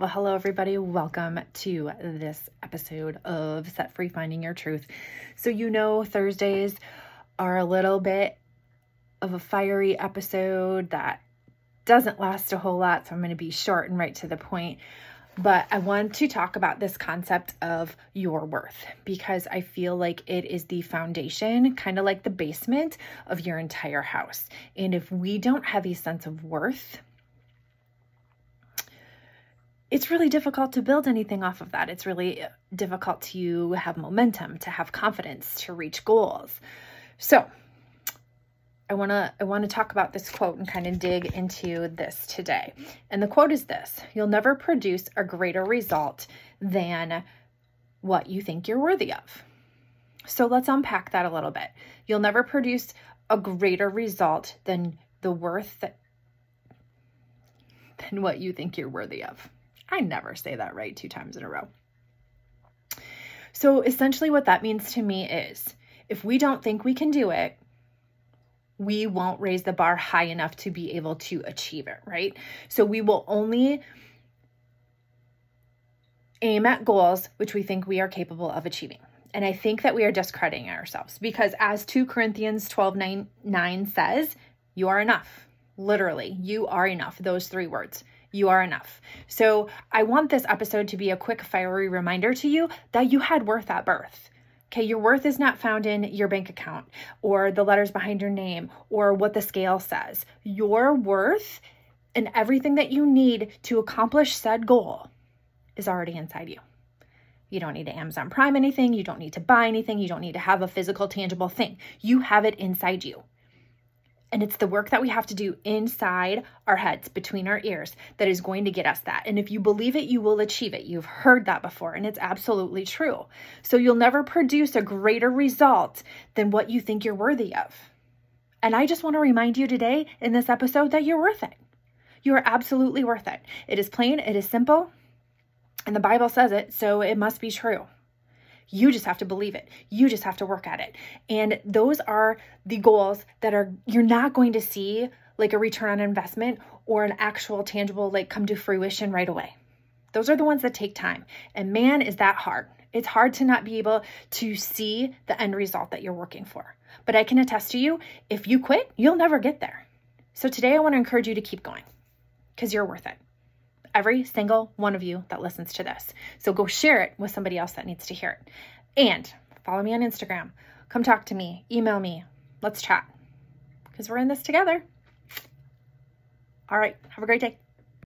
Well, hello, everybody. Welcome to this episode of Set Free Finding Your Truth. So, you know, Thursdays are a little bit of a fiery episode that doesn't last a whole lot. So, I'm going to be short and right to the point. But I want to talk about this concept of your worth because I feel like it is the foundation, kind of like the basement of your entire house. And if we don't have a sense of worth, it's really difficult to build anything off of that. It's really uh, difficult to have momentum, to have confidence, to reach goals. So, I want to I want to talk about this quote and kind of dig into this today. And the quote is this: You'll never produce a greater result than what you think you're worthy of. So let's unpack that a little bit. You'll never produce a greater result than the worth that, than what you think you're worthy of. I never say that right two times in a row. So essentially, what that means to me is if we don't think we can do it, we won't raise the bar high enough to be able to achieve it, right? So we will only aim at goals which we think we are capable of achieving. And I think that we are discrediting ourselves because as 2 Corinthians 12 9, 9 says, you are enough. Literally, you are enough. Those three words you are enough. So I want this episode to be a quick, fiery reminder to you that you had worth at birth. Okay, your worth is not found in your bank account or the letters behind your name or what the scale says. Your worth and everything that you need to accomplish said goal is already inside you. You don't need to Amazon Prime anything. You don't need to buy anything. You don't need to have a physical, tangible thing. You have it inside you. And it's the work that we have to do inside our heads, between our ears, that is going to get us that. And if you believe it, you will achieve it. You've heard that before, and it's absolutely true. So you'll never produce a greater result than what you think you're worthy of. And I just want to remind you today in this episode that you're worth it. You are absolutely worth it. It is plain, it is simple, and the Bible says it, so it must be true. You just have to believe it. You just have to work at it. And those are the goals that are you're not going to see like a return on investment or an actual tangible like come to fruition right away. Those are the ones that take time. And man, is that hard. It's hard to not be able to see the end result that you're working for. But I can attest to you, if you quit, you'll never get there. So today I want to encourage you to keep going because you're worth it every single one of you that listens to this. So go share it with somebody else that needs to hear it. And follow me on Instagram. Come talk to me, email me. Let's chat because we're in this together. All right. Have a great day.